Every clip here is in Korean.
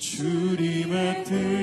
주님의 뜻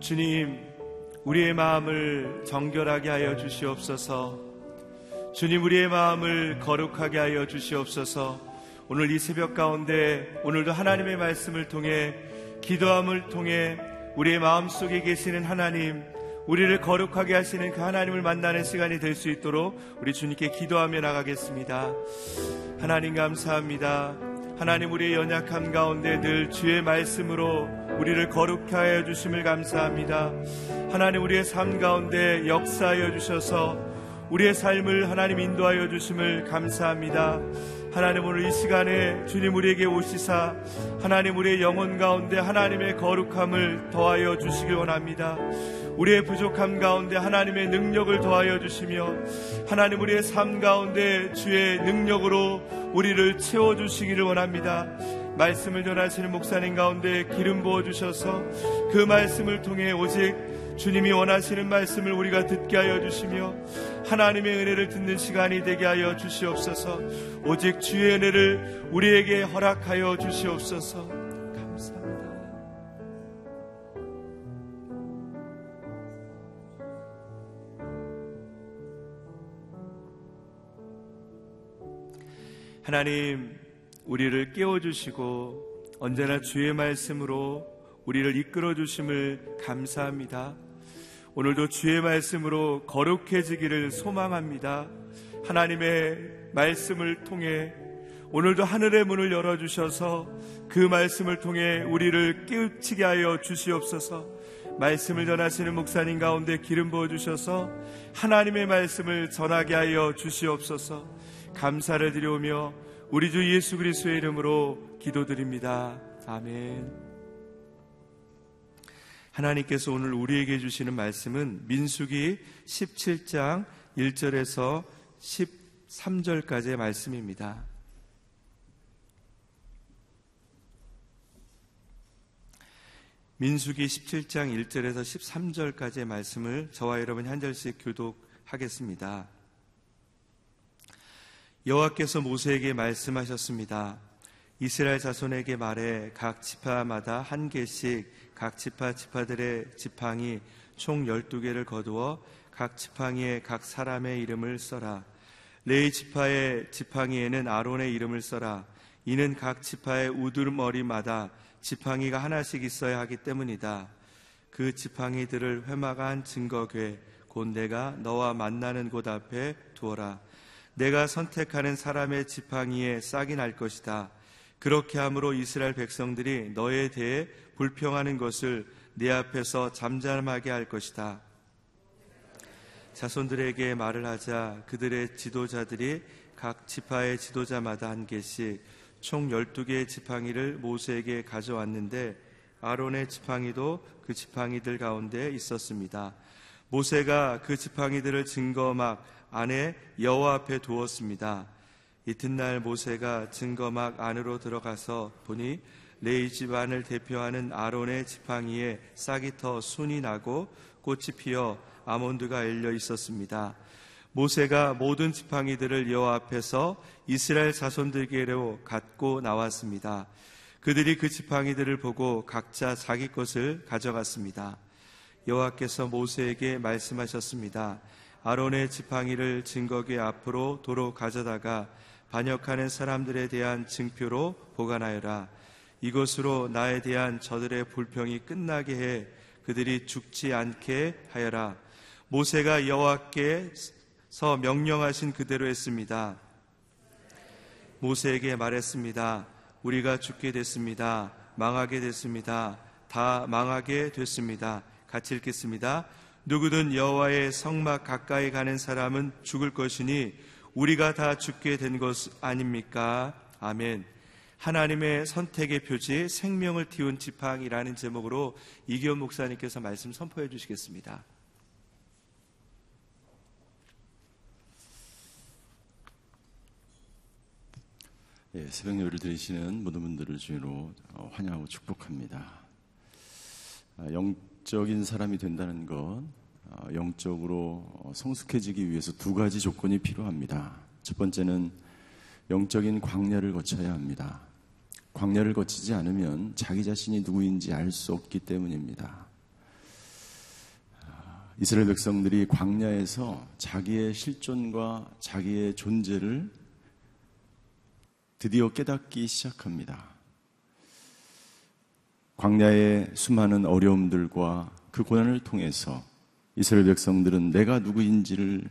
주님, 우리의 마음을 정결하게 하여 주시옵소서. 주님, 우리의 마음을 거룩하게 하여 주시옵소서. 오늘 이 새벽 가운데 오늘도 하나님의 말씀을 통해 기도함을 통해 우리의 마음 속에 계시는 하나님, 우리를 거룩하게 하시는 그 하나님을 만나는 시간이 될 수 있도록 우리 주님께 기도하며 나가겠습니다. 하나님 감사합니다. 하나님 우리의 연약함 가운데 늘 주의 말씀으로 우리를 거룩하게 하여 주심을 감사합니다. 하나님 우리의 삶 가운데 역사하여 주셔서 우리의 삶을 하나님 인도하여 주심을 감사합니다. 하나님 오늘 이 시간에 주님 우리에게 오시사 하나님 우리의 영혼 가운데 하나님의 거룩함을 더하여 주시기 원합니다. 우리의 부족함 가운데 하나님의 능력을 더하여 주시며 하나님 우리의 삶 가운데 주의 능력으로 우리를 채워 주시기를 원합니다. 말씀을 전하시는 목사님 가운데 기름 부어 주셔서 그 말씀을 통해 오직 주님이 원하시는 말씀을 우리가 듣게 하여 주시며 하나님의 은혜를 듣는 시간이 되게 하여 주시옵소서. 오직 주의 은혜를 우리에게 허락하여 주시옵소서. 감사합니다. 하나님, 우리를 깨워주시고 언제나 주의 말씀으로 우리를 이끌어 주심을 감사합니다. 오늘도 주의 말씀으로 거룩해지기를 소망합니다. 하나님의 말씀을 통해 오늘도 하늘의 문을 열어주셔서 그 말씀을 통해 우리를 깨우치게 하여 주시옵소서 말씀을 전하시는 목사님 가운데 기름 부어주셔서 하나님의 말씀을 전하게 하여 주시옵소서 감사를 드려오며 우리 주 예수 그리스도의 이름으로 기도드립니다. 아멘. 하나님께서 오늘 우리에게 주시는 말씀은 민수기 17장 1절에서 13절까지의 말씀입니다. 민수기 17장 1절에서 13절까지의 말씀을 저와 여러분이 한 절씩 교독하겠습니다. 여호와께서 모세에게 말씀하셨습니다. 이스라엘 자손에게 말해 각 지파마다 한 개씩 각 지파 지파들의 지팡이 총 12개를 거두어 각 지팡이에 각 사람의 이름을 써라. 레이 지파의 지팡이에는 아론의 이름을 써라. 이는 각 지파의 우두머리마다 지팡이가 하나씩 있어야 하기 때문이다. 그 지팡이들을 회막한 증거궤 곧 내가 너와 만나는 곳 앞에 두어라. 내가 선택하는 사람의 지팡이에 싹이 날 것이다. 그렇게 함으로 이스라엘 백성들이 너에 대해 불평하는 것을 네 앞에서 잠잠하게 할 것이다. 자손들에게 말을 하자 그들의 지도자들이 각 지파의 지도자마다 한 개씩 총 12개의 지팡이를 모세에게 가져왔는데 아론의 지팡이도 그 지팡이들 가운데 있었습니다. 모세가 그 지팡이들을 증거막 안에 여호와 앞에 두었습니다. 이튿날 모세가 증거막 안으로 들어가서 보니 레이 집안을 대표하는 아론의 지팡이에 싹이 터 순이 나고 꽃이 피어 아몬드가 열려 있었습니다. 모세가 모든 지팡이들을 여호와 앞에서 이스라엘 자손들에게로 갖고 나왔습니다. 그들이 그 지팡이들을 보고 각자 자기 것을 가져갔습니다. 여호와께서 모세에게 말씀하셨습니다. 아론의 지팡이를 증거궤 앞으로 도로 가져다가 반역하는 사람들에 대한 증표로 보관하여라. 이것으로 나에 대한 저들의 불평이 끝나게 해 그들이 죽지 않게 하여라. 모세가 여호와께서 명령하신 그대로 했습니다. 모세에게 말했습니다. 우리가 죽게 됐습니다. 망하게 됐습니다. 다 망하게 됐습니다. 같이 읽겠습니다. 누구든 여호와의 성막 가까이 가는 사람은 죽을 것이니 우리가 다 죽게 된 것 아닙니까? 아멘. 하나님의 선택의 표지 생명을 띄운 지팡이라는 제목으로 이기현 목사님께서 말씀 선포해 주시겠습니다. 예, 새벽 예배를 드리시는 모든 분들을 주로 어, 환영하고 축복합니다. 아, 영적인 사람이 된다는 것, 어, 영적으로 어, 성숙해지기 위해서 두 가지 조건이 필요합니다. 첫 번째는 영적인 광야를 거쳐야 합니다. 광야를 거치지 않으면 자기 자신이 누구인지 알 수 없기 때문입니다. 아, 이스라엘 백성들이 광야에서 자기의 실존과 자기의 존재를 드디어 깨닫기 시작합니다. 광야의 수많은 어려움들과 그 고난을 통해서 이스라엘 백성들은 내가 누구인지를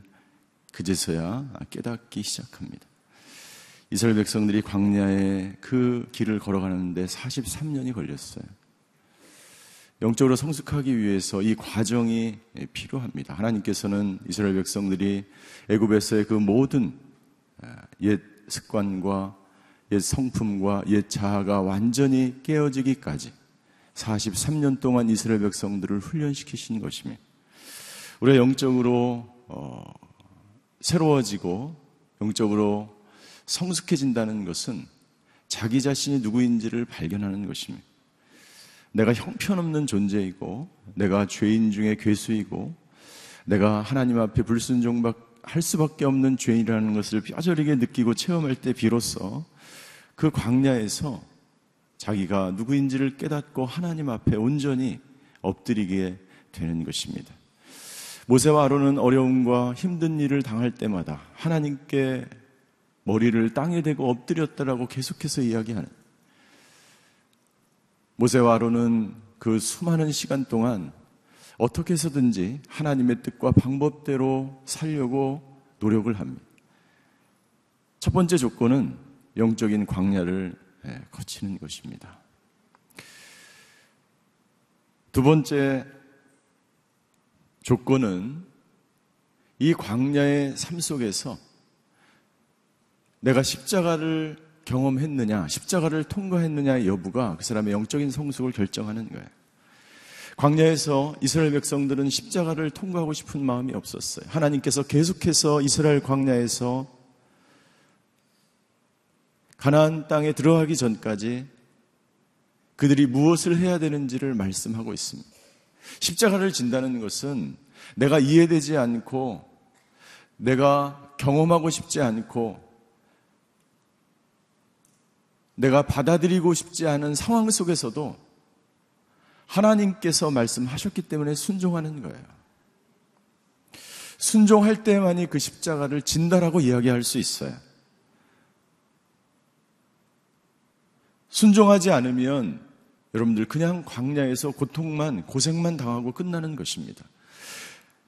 그제서야 깨닫기 시작합니다. 이스라엘 백성들이 광야의 그 길을 걸어가는데 43년이 걸렸어요. 영적으로 성숙하기 위해서 이 과정이 필요합니다. 하나님께서는 이스라엘 백성들이 애굽에서의 그 모든 옛 습관과 옛 성품과 옛 자아가 완전히 깨어지기까지 43년 동안 이스라엘 백성들을 훈련시키신 것이며 우리가 영적으로 어, 새로워지고 영적으로 성숙해진다는 것은 자기 자신이 누구인지를 발견하는 것입니다. 내가 형편없는 존재이고 내가 죄인 중에 괴수이고 내가 하나님 앞에 불순종할 수밖에 없는 죄인이라는 것을 뼈저리게 느끼고 체험할 때 비로소 그 광야에서 자기가 누구인지를 깨닫고 하나님 앞에 온전히 엎드리게 되는 것입니다. 모세와 아론은 어려움과 힘든 일을 당할 때마다 하나님께 머리를 땅에 대고 엎드렸다라고 계속해서 이야기하는 모세와 아론은 그 수많은 시간 동안 어떻게 해서든지 하나님의 뜻과 방법대로 살려고 노력을 합니다. 첫 번째 조건은 영적인 광야를 예, 거치는 것입니다. 두 번째 조건은 이 광야의 삶 속에서 내가 십자가를 경험했느냐, 십자가를 통과했느냐의 여부가 그 사람의 영적인 성숙을 결정하는 거예요. 광야에서 이스라엘 백성들은 십자가를 통과하고 싶은 마음이 없었어요. 하나님께서 계속해서 이스라엘 광야에서 가나안 땅에 들어가기 전까지 그들이 무엇을 해야 되는지를 말씀하고 있습니다. 십자가를 진다는 것은 내가 이해되지 않고 내가 경험하고 싶지 않고 내가 받아들이고 싶지 않은 상황 속에서도 하나님께서 말씀하셨기 때문에 순종하는 거예요. 순종할 때만이 그 십자가를 진다라고 이야기할 수 있어요. 순종하지 않으면 여러분들 그냥 광야에서 고통만, 고생만 당하고 끝나는 것입니다.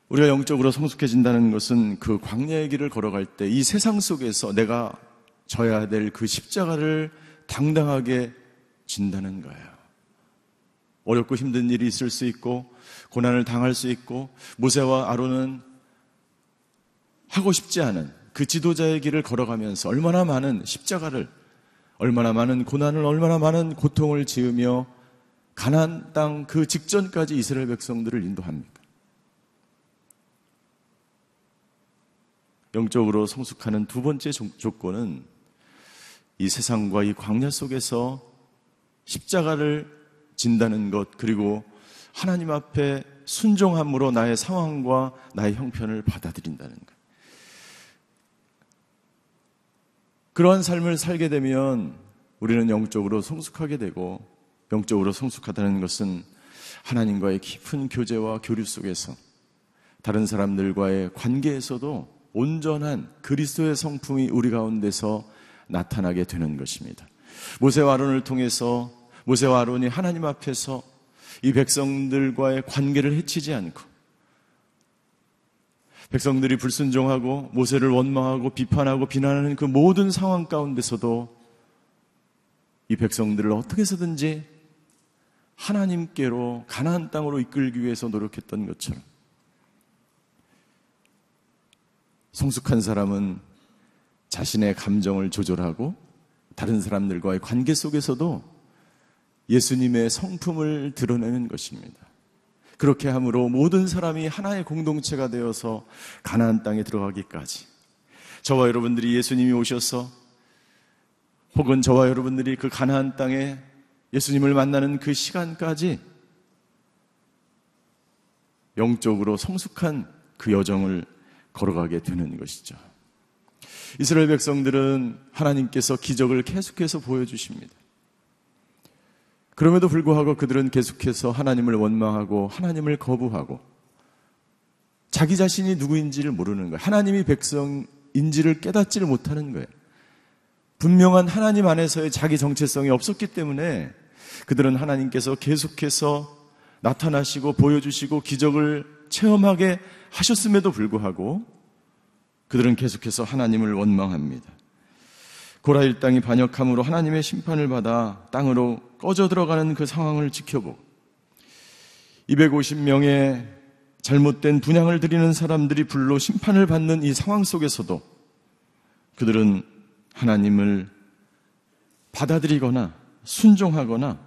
우리가 영적으로 성숙해진다는 것은 그 광야의 길을 걸어갈 때 이 세상 속에서 내가 져야 될 그 십자가를 당당하게 진다는 거예요. 어렵고 힘든 일이 있을 수 있고, 고난을 당할 수 있고, 모세와 아론은 하고 싶지 않은 그 지도자의 길을 걸어가면서 얼마나 많은 십자가를 얼마나 많은 고난을 얼마나 많은 고통을 지으며 가난 땅그 직전까지 이스라엘 백성들을 인도합니까? 영적으로 성숙하는 두 번째 조건은 이 세상과 이 광야 속에서 십자가를 진다는 것 그리고 하나님 앞에 순종함으로 나의 상황과 나의 형편을 받아들인다는 것. 그러한 삶을 살게 되면 우리는 영적으로 성숙하게 되고 영적으로 성숙하다는 것은 하나님과의 깊은 교제와 교류 속에서 다른 사람들과의 관계에서도 온전한 그리스도의 성품이 우리 가운데서 나타나게 되는 것입니다. 모세와 아론을 통해서 모세와 아론이 하나님 앞에서 이 백성들과의 관계를 해치지 않고 백성들이 불순종하고 모세를 원망하고 비판하고 비난하는 그 모든 상황 가운데서도 이 백성들을 어떻게 해서든지 하나님께로 가나안 땅으로 이끌기 위해서 노력했던 것처럼 성숙한 사람은 자신의 감정을 조절하고 다른 사람들과의 관계 속에서도 예수님의 성품을 드러내는 것입니다. 그렇게 함으로 모든 사람이 하나의 공동체가 되어서 가나안 땅에 들어가기까지 저와 여러분들이 예수님이 오셔서 혹은 저와 여러분들이 그 가나안 땅에 예수님을 만나는 그 시간까지 영적으로 성숙한 그 여정을 걸어가게 되는 것이죠. 이스라엘 백성들은 하나님께서 기적을 계속해서 보여주십니다. 그럼에도 불구하고 그들은 계속해서 하나님을 원망하고 하나님을 거부하고 자기 자신이 누구인지를 모르는 거예요. 하나님이 백성인지를 깨닫지를 못하는 거예요. 분명한 하나님 안에서의 자기 정체성이 없었기 때문에 그들은 하나님께서 계속해서 나타나시고 보여주시고 기적을 체험하게 하셨음에도 불구하고 그들은 계속해서 하나님을 원망합니다. 고라 일당이 반역함으로 하나님의 심판을 받아 땅으로 꺼져 들어가는 그 상황을 지켜보고 250명의 잘못된 분양을 드리는 사람들이 불로 심판을 받는 이 상황 속에서도 그들은 하나님을 받아들이거나 순종하거나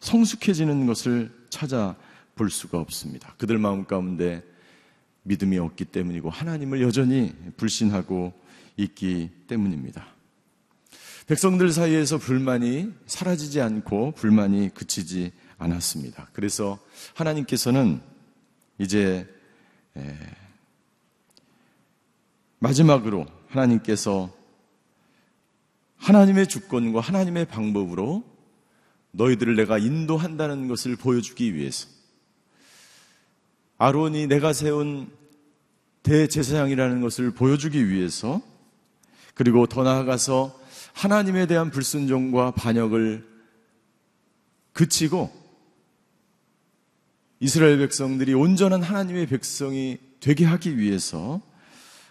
성숙해지는 것을 찾아 볼 수가 없습니다. 그들 마음 가운데 믿음이 없기 때문이고 하나님을 여전히 불신하고 있기 때문입니다. 백성들 사이에서 불만이 사라지지 않고 불만이 그치지 않았습니다. 그래서 하나님께서는 이제 마지막으로 하나님께서 하나님의 주권과 하나님의 방법으로 너희들을 내가 인도한다는 것을 보여주기 위해서 아론이 내가 세운 대제사장이라는 것을 보여주기 위해서 그리고 더 나아가서 하나님에 대한 불순종과 반역을 그치고 이스라엘 백성들이 온전한 하나님의 백성이 되게 하기 위해서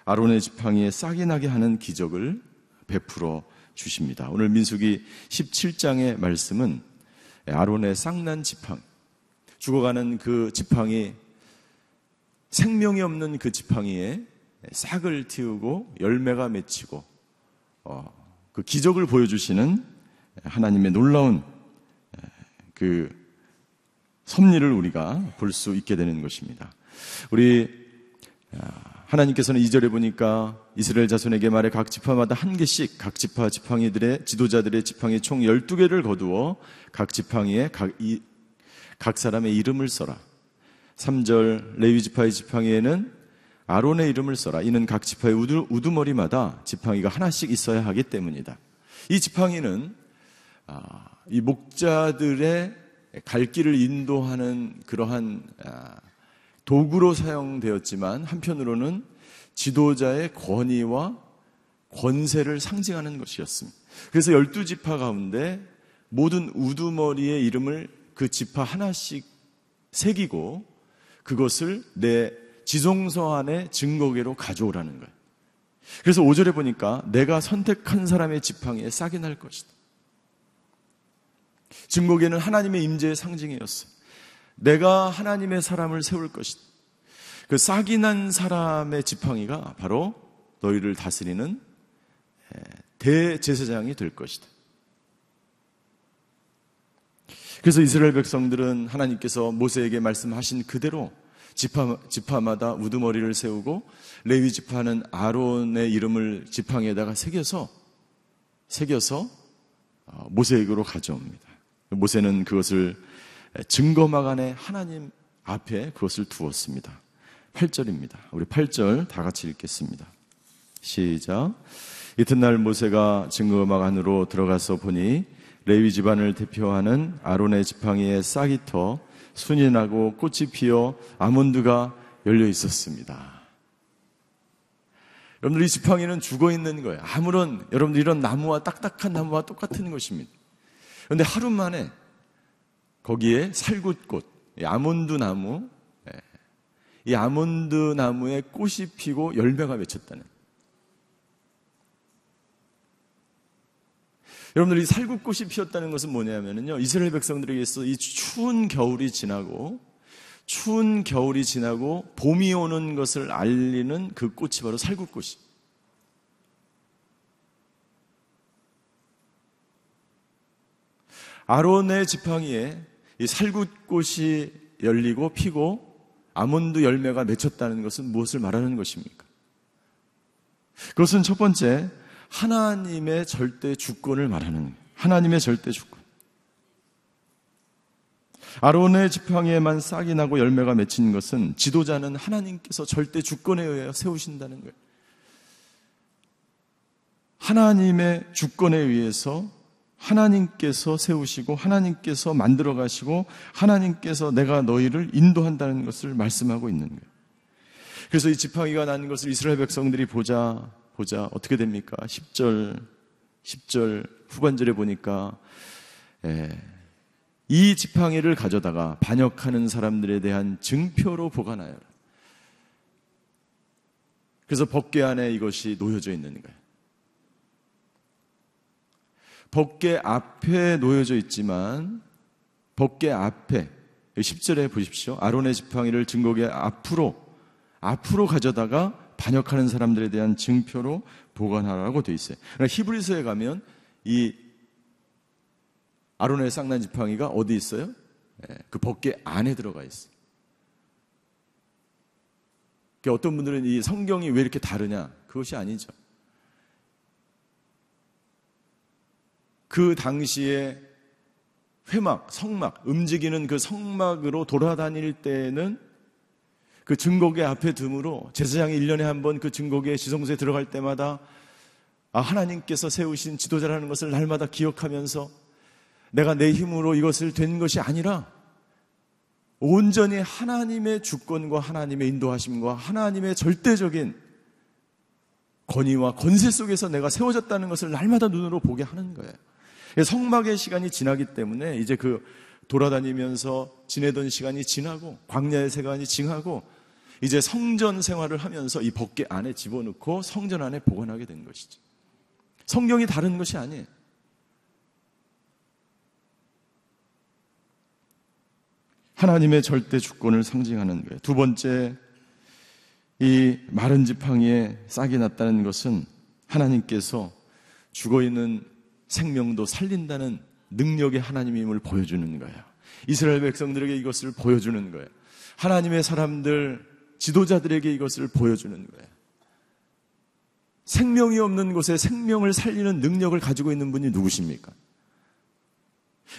아론의 지팡이에 싹이 나게 하는 기적을 베풀어 주십니다. 오늘 민수기 17장의 말씀은 아론의 싹난 지팡, 죽어가는 그 지팡이, 생명이 없는 그 지팡이에 싹을 틔우고 열매가 맺히고 어, 그 기적을 보여주시는 하나님의 놀라운 그 섭리를 우리가 볼 수 있게 되는 것입니다. 우리 아, 하나님께서는 이절에 보니까 이스라엘 자손에게 말해 각 지파마다 한 개씩 각 지파 지팡이들의 지도자들의 지팡이 총 12개를 거두어 각 지팡이에 각, 이, 각 사람의 이름을 써라. 3절 레위 지파의 지팡이에는 아론의 이름을 써라. 이는 각 지파의 우두, 우두 머리마다 지팡이가 하나씩 있어야 하기 때문이다. 이 지팡이는 아, 이 목자들의 갈 길을 인도하는 그러한 아, 도구로 사용되었지만 한편으로는 지도자의 권위와 권세를 상징하는 것이었습니다. 그래서 열두 지파 가운데 모든 우두머리의 이름을 그 지파 하나씩 새기고 그것을 내 지성소 안에 증거계로 가져오라는 거예요. 그래서 5절에 보니까 내가 선택한 사람의 지팡이에 싹이 날 것이다. 증거계는 하나님의 임재의 상징이었어. 내가 하나님의 사람을 세울 것이다. 그 싹이 난 사람의 지팡이가 바로 너희를 다스리는 대제사장이 될 것이다. 그래서 이스라엘 백성들은 하나님께서 모세에게 말씀하신 그대로 지파, 지파마다 우두머리를 세우고 레위 지파는 아론의 이름을 지팡이에다가 새겨서 새겨서 어, 모세에게로 가져옵니다. 모세는 그것을 증거막 안에 하나님 앞에 그것을 두었습니다. 8절입니다. 우리 8절 다 같이 읽겠습니다. 시작. 이튿날 모세가 증거막 안으로 들어가서 보니 레위 집안을 대표하는 아론의 지팡이에 싹이 터 순이 나고 꽃이 피어 아몬드가 열려 있었습니다. 여러분들 이 지팡이는 죽어 있는 거예요. 아무런 여러분들 이런 나무와 딱딱한 나무와 똑같은 것입니다. 그런데 하루 만에 거기에 살굿꽃, 아몬드 나무, 예, 이 아몬드 나무에 꽃이 피고 열매가 맺혔다는. 여러분들 이 살구꽃이 피었다는 것은 뭐냐면요. 이스라엘 백성들에게서 이 추운 겨울이 지나고 추운 겨울이 지나고 봄이 오는 것을 알리는 그 꽃이 바로 살구꽃이. 아론의 지팡이에 이 살구꽃이 열리고 피고 아몬드 열매가 맺혔다는 것은 무엇을 말하는 것입니까? 그것은 첫 번째 하나님의 절대 주권을 말하는 거예요. 하나님의 절대 주권. 아론의 지팡이에만 싹이 나고 열매가 맺힌 것은 지도자는 하나님께서 절대 주권에 의해 세우신다는 거예요. 하나님의 주권에 의해서 하나님께서 세우시고 하나님께서 만들어 가시고 하나님께서 내가 너희를 인도한다는 것을 말씀하고 있는 거예요. 그래서 이 지팡이가 난 것을 이스라엘 백성들이 보자 보자 어떻게 됩니까? 10절 10절 후반절에 보니까 예, 이 지팡이를 가져다가 반역하는 사람들에 대한 증표로 보관하여 그래서 법궤 안에 이것이 놓여져 있는 거예요. 법궤 앞에 놓여져 있지만 법궤 앞에 10절에 보십시오. 아론의 지팡이를 증거계 앞으로 앞으로 가져다가 반역하는 사람들에 대한 증표로 보관하라고 돼 있어요. 그러니까 히브리서에 가면 이 아론의 쌍난 지팡이가 어디 있어요? 예, 그 법궤 안에 들어가 있어요. 그러니까 어떤 분들은 이 성경이 왜 이렇게 다르냐? 그것이 아니죠. 그 당시에 회막, 성막, 움직이는 그 성막으로 돌아다닐 때는 그 증거계 앞에 둠으로 제사장이 1년에 한 번 그 증거계 지성소에 들어갈 때마다 아, 하나님께서 세우신 지도자라는 것을 날마다 기억하면서 내가 내 힘으로 이것을 된 것이 아니라 온전히 하나님의 주권과 하나님의 인도하심과 하나님의 절대적인 권위와 권세 속에서 내가 세워졌다는 것을 날마다 눈으로 보게 하는 거예요. 성막의 시간이 지나기 때문에 이제 그 돌아다니면서 지내던 시간이 지나고 광야의 시간이 지나고 이제 성전 생활을 하면서 이 법계 안에 집어넣고 성전 안에 보관하게 된 것이죠. 성경이 다른 것이 아니에요. 하나님의 절대 주권을 상징하는 거예요. 두 번째, 이 마른 지팡이에 싹이 났다는 것은 하나님께서 죽어 있는 생명도 살린다는 능력의 하나님임을 보여주는 거예요. 이스라엘 백성들에게 이것을 보여주는 거예요. 하나님의 사람들, 지도자들에게 이것을 보여주는 거예요. 생명이 없는 곳에 생명을 살리는 능력을 가지고 있는 분이 누구십니까?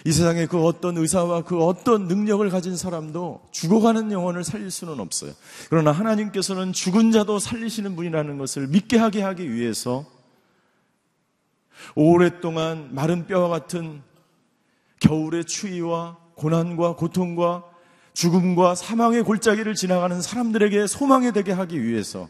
이 세상에 그 어떤 의사와 그 어떤 능력을 가진 사람도 죽어가는 영혼을 살릴 수는 없어요. 그러나 하나님께서는 죽은 자도 살리시는 분이라는 것을 믿게 하게 하기 위해서 오랫동안 마른 뼈와 같은 겨울의 추위와 고난과 고통과 죽음과 사망의 골짜기를 지나가는 사람들에게 소망이 되게 하기 위해서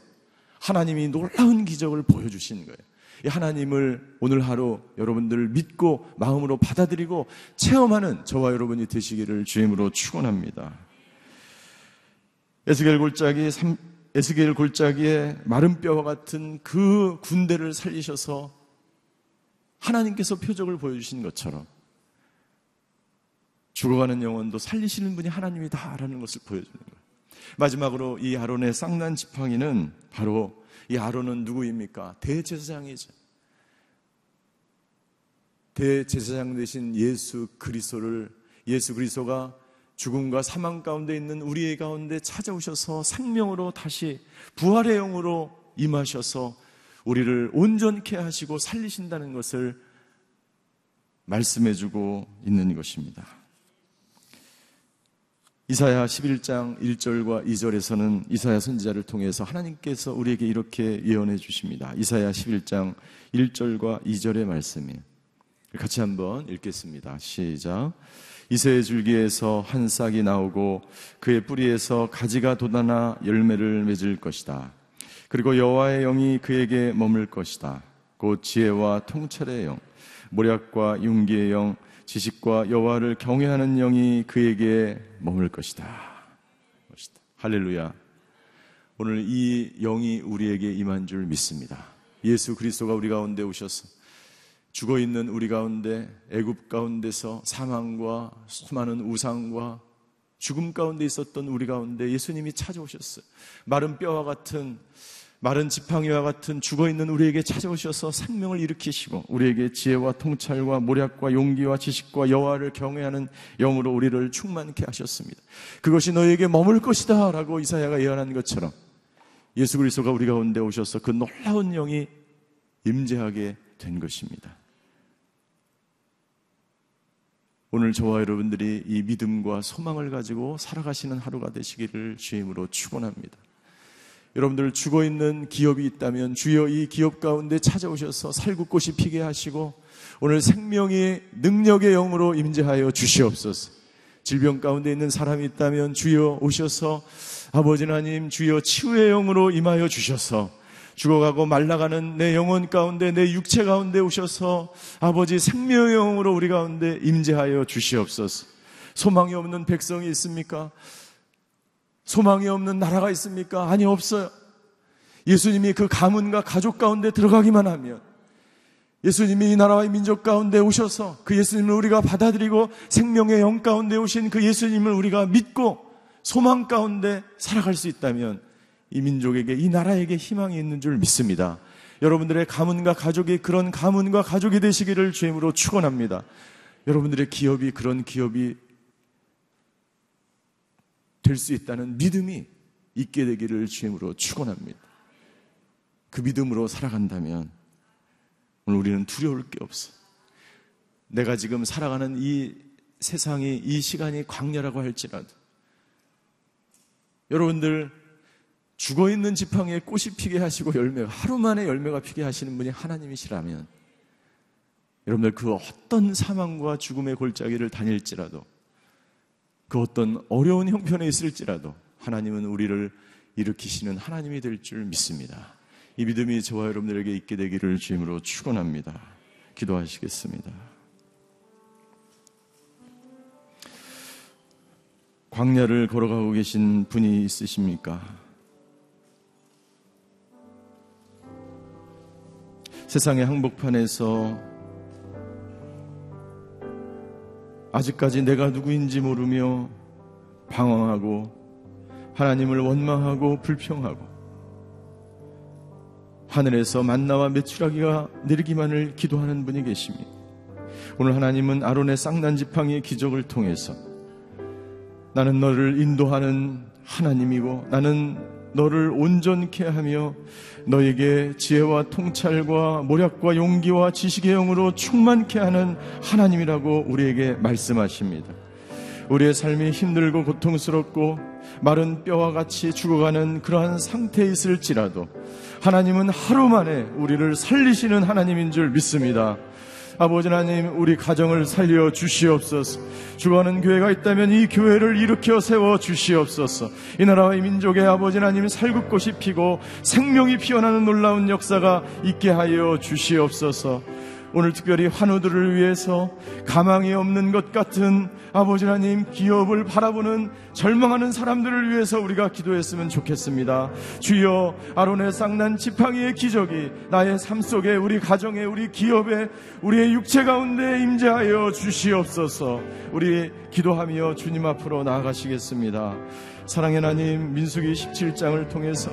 하나님이 놀라운 기적을 보여주신 거예요. 이 하나님을 오늘 하루 여러분들 믿고 마음으로 받아들이고 체험하는 저와 여러분이 되시기를 주임으로 축원합니다. 에스겔 골짜기 에스겔 골짜기에 마른 뼈와 같은 그 군대를 살리셔서 하나님께서 표적을 보여주신 것처럼 죽어가는 영혼도 살리시는 분이 하나님이다라는 것을 보여주는 거예요. 마지막으로 이 아론의 쌍난 지팡이는 바로 이 아론은 누구입니까? 대제사장이죠. 대제사장 되신 예수 그리스도를 예수 그리스도가 죽음과 사망 가운데 있는 우리의 가운데 찾아오셔서 생명으로 다시 부활의 영으로 임하셔서 우리를 온전케 하시고 살리신다는 것을 말씀해 주고 있는 것입니다. 이사야 11장 1절과 2절에서는 이사야 선지자를 통해서 하나님께서 우리에게 이렇게 예언해 주십니다. 이사야 11장 1절과 2절의 말씀이 같이 한번 읽겠습니다. 시작. 이새의 줄기에서 한 싹이 나오고 그의 뿌리에서 가지가 돋아나 열매를 맺을 것이다. 그리고 여호와의 영이 그에게 머물 것이다. 곧 지혜와 통찰의 영, 모략과 윤기의 영, 지식과 여호와를 경외하는 영이 그에게 머물 것이다. 할렐루야. 오늘 이 영이 우리에게 임한 줄 믿습니다. 예수 그리스도가 우리 가운데 오셔서 죽어 있는 우리 가운데 애굽 가운데서 사망과 수많은 우상과 죽음 가운데 있었던 우리 가운데 예수님이 찾아오셨어요. 마른 뼈와 같은 마른 지팡이와 같은 죽어 있는 우리에게 찾아오셔서 생명을 일으키시고 우리에게 지혜와 통찰과 모략과 용기와 지식과 여호와를 경외하는 영으로 우리를 충만케 하셨습니다. 그것이 너에게 머물 것이다라고 이사야가 예언한 것처럼 예수 그리스도가 우리 가운데 오셔서 그 놀라운 영이 임재하게 된 것입니다. 오늘 저와 여러분들이 이 믿음과 소망을 가지고 살아가시는 하루가 되시기를 주임으로 축원합니다. 여러분들 죽어 있는 기업이 있다면 주여 이 기업 가운데 찾아오셔서 살구꽃이 피게 하시고 오늘 생명의 능력의 영으로 임재하여 주시옵소서. 질병 가운데 있는 사람이 있다면 주여 오셔서 아버지 하나님 주여 치유의 영으로 임하여 주셔서 죽어가고 말라가는 내 영혼 가운데 내 육체 가운데 오셔서 아버지 생명의 영으로 우리 가운데 임재하여 주시옵소서. 소망이 없는 백성이 있습니까? 소망이 없는 나라가 있습니까? 아니 없어요. 예수님이 그 가문과 가족 가운데 들어가기만 하면 예수님이 이 나라와 이 민족 가운데 오셔서 그 예수님을 우리가 받아들이고 생명의 영 가운데 오신 그 예수님을 우리가 믿고 소망 가운데 살아갈 수 있다면 이 민족에게 이 나라에게 희망이 있는 줄 믿습니다. 여러분들의 가문과 가족이 그런 가문과 가족이 되시기를 주임으로 축원합니다. 여러분들의 기업이 그런 기업이 될 수 있다는 믿음이 있게 되기를 주임으로 축원합니다. 그 믿음으로 살아간다면 오늘 우리는 두려울 게 없어. 내가 지금 살아가는 이 세상이 이 시간이 광야라고 할지라도 여러분들 죽어 있는 지팡이에 꽃이 피게 하시고 열매가 하루 만에 열매가 피게 하시는 분이 하나님이시라면 여러분들 그 어떤 사망과 죽음의 골짜기를 다닐지라도 그 어떤 어려운 형편에 있을지라도 하나님은 우리를 일으키시는 하나님이 될 줄 믿습니다. 이 믿음이 저와 여러분들에게 있게 되기를 주임으로 축원합니다. 기도하시겠습니다. 광야를 걸어가고 계신 분이 있으십니까? 세상의 항복판에서 아직까지 내가 누구인지 모르며 방황하고 하나님을 원망하고 불평하고 하늘에서 만나와 메추라기가 내리기만을 기도하는 분이 계십니다. 오늘 하나님은 아론의 쌍난 지팡이의 기적을 통해서 나는 너를 인도하는 하나님이고 나는 너를 온전케 하며 너에게 지혜와 통찰과 모략과 용기와 지식의 영으로 충만케 하는 하나님이라고 우리에게 말씀하십니다. 우리의 삶이 힘들고 고통스럽고 마른 뼈와 같이 죽어가는 그러한 상태에 있을지라도 하나님은 하루 만에 우리를 살리시는 하나님인 줄 믿습니다. 아버지 하나님 우리 가정을 살려 주시옵소서. 죽어가는 교회가 있다면 이 교회를 일으켜 세워 주시옵소서. 이 나라와 이 민족의 아버지 하나님 살구꽃이 피고 생명이 피어나는 놀라운 역사가 있게 하여 주시옵소서. 오늘 특별히 환우들을 위해서 가망이 없는 것 같은 아버지 하나님 기업을 바라보는 절망하는 사람들을 위해서 우리가 기도했으면 좋겠습니다. 주여 아론의 쌍난 지팡이의 기적이 나의 삶 속에 우리 가정에 우리 기업에 우리의 육체 가운데 임재하여 주시옵소서. 우리 기도하며 주님 앞으로 나아가시겠습니다. 사랑의 하나님 민수기 17장을 통해서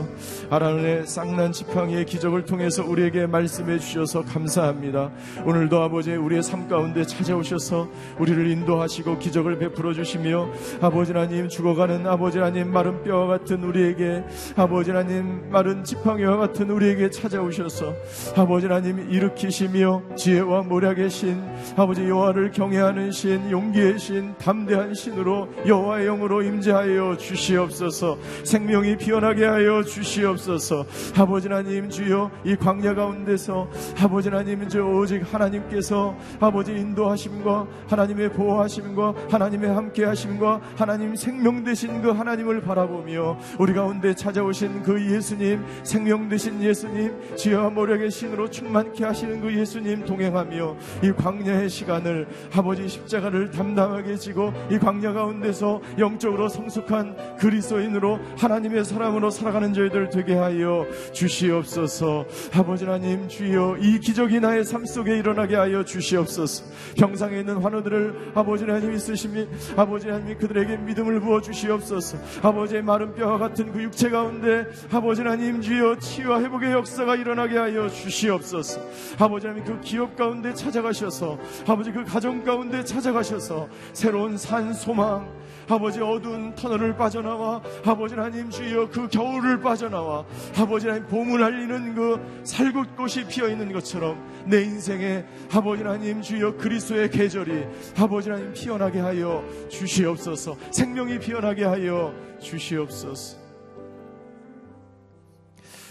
아란의 쌍난 지팡이의 기적을 통해서 우리에게 말씀해 주셔서 감사합니다. 오늘도 아버지 우리의 삶 가운데 찾아오셔서 우리를 인도하시고 기적을 베풀어 주시며 아버지 하나님 죽어가는 아버지 하나님 마른 뼈와 같은 우리에게 아버지 하나님 마른 지팡이와 같은 우리에게 찾아오셔서 아버지 하나님 일으키시며 지혜와 모략의 신 아버지 여호와를 경외하는 신 용기의 신 담대한 신으로 여호와의 영으로 임재하여 주시 주시옵소서. 생명이 피어나게 하여 주시옵소서. 아버지 하나님 주여 이 광야 가운데서 아버지 하나님 저 오직 하나님께서 아버지 인도하심과 하나님의 보호하심과 하나님의 함께 하심과 하나님 생명 되신 그 하나님을 바라보며 우리 가운데 찾아오신 그 예수님 생명 되신 예수님 지혜와 모력의 신으로 충만케 하시는 그 예수님 동행하며 이 광야의 시간을 아버지 십자가를 담당하게 지고 이 광야 가운데서 영적으로 성숙한 그리스도인으로 하나님의 사람으로 살아가는 저희들 되게 하여 주시옵소서. 아버지 하나님 주여 이 기적이 나의 삶 속에 일어나게 하여 주시옵소서. 평상에 있는 환우들을 아버지 하나님 있으심이 아버지 하나님 그들에게 믿음을 부어 주시옵소서. 아버지의 마른 뼈와 같은 그 육체 가운데 아버지 하나님 주여 치유와 회복의 역사가 일어나게 하여 주시옵소서. 아버지 하나님 그 기업 가운데 찾아가셔서 아버지 그 가정 가운데 찾아가셔서 새로운 산 소망 아버지 어두운 터널을 빠져나와. 아버지 하나님 주여 그 겨울을 빠져나와. 아버지 하나님 봄을 알리는 그 살굿꽃이 피어 있는 것처럼 내 인생에 아버지 하나님 주여 그리스도의 계절이 아버지 하나님 피어나게 하여 주시옵소서. 생명이 피어나게 하여 주시옵소서.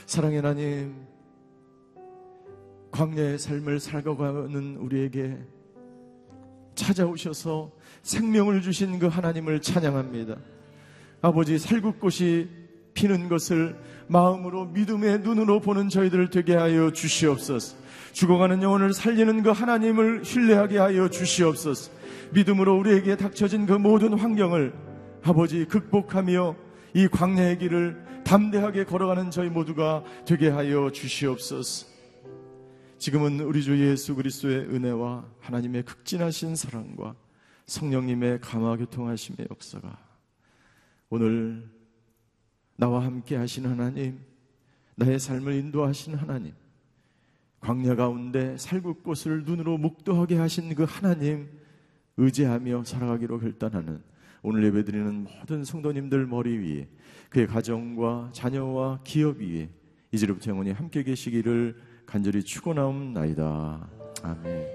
사랑의 하나님 광야의 삶을 살아가는 우리에게 찾아오셔서 생명을 주신 그 하나님을 찬양합니다. 아버지 살굿꽃이 피는 것을 마음으로 믿음의 눈으로 보는 저희들을 되게 하여 주시옵소서. 죽어가는 영혼을 살리는 그 하나님을 신뢰하게 하여 주시옵소서. 믿음으로 우리에게 닥쳐진 그 모든 환경을 아버지 극복하며 이 광야의 길을 담대하게 걸어가는 저희 모두가 되게 하여 주시옵소서. 지금은 우리 주 예수 그리스도의 은혜와 하나님의 극진하신 사랑과 성령님의 감화 교통하심의 역사가 오늘 나와 함께 하신 하나님, 나의 삶을 인도하신 하나님, 광야 가운데 살구꽃을 눈으로 목도하게 하신 그 하나님 의지하며 살아가기로 결단하는 오늘 예배드리는 모든 성도님들 머리 위에 그의 가정과 자녀와 기업 위에 이제부터 영원히 함께 계시기를 간절히 축원하옵나이다. 아멘.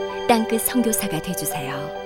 땅끝 성교사가 되주세요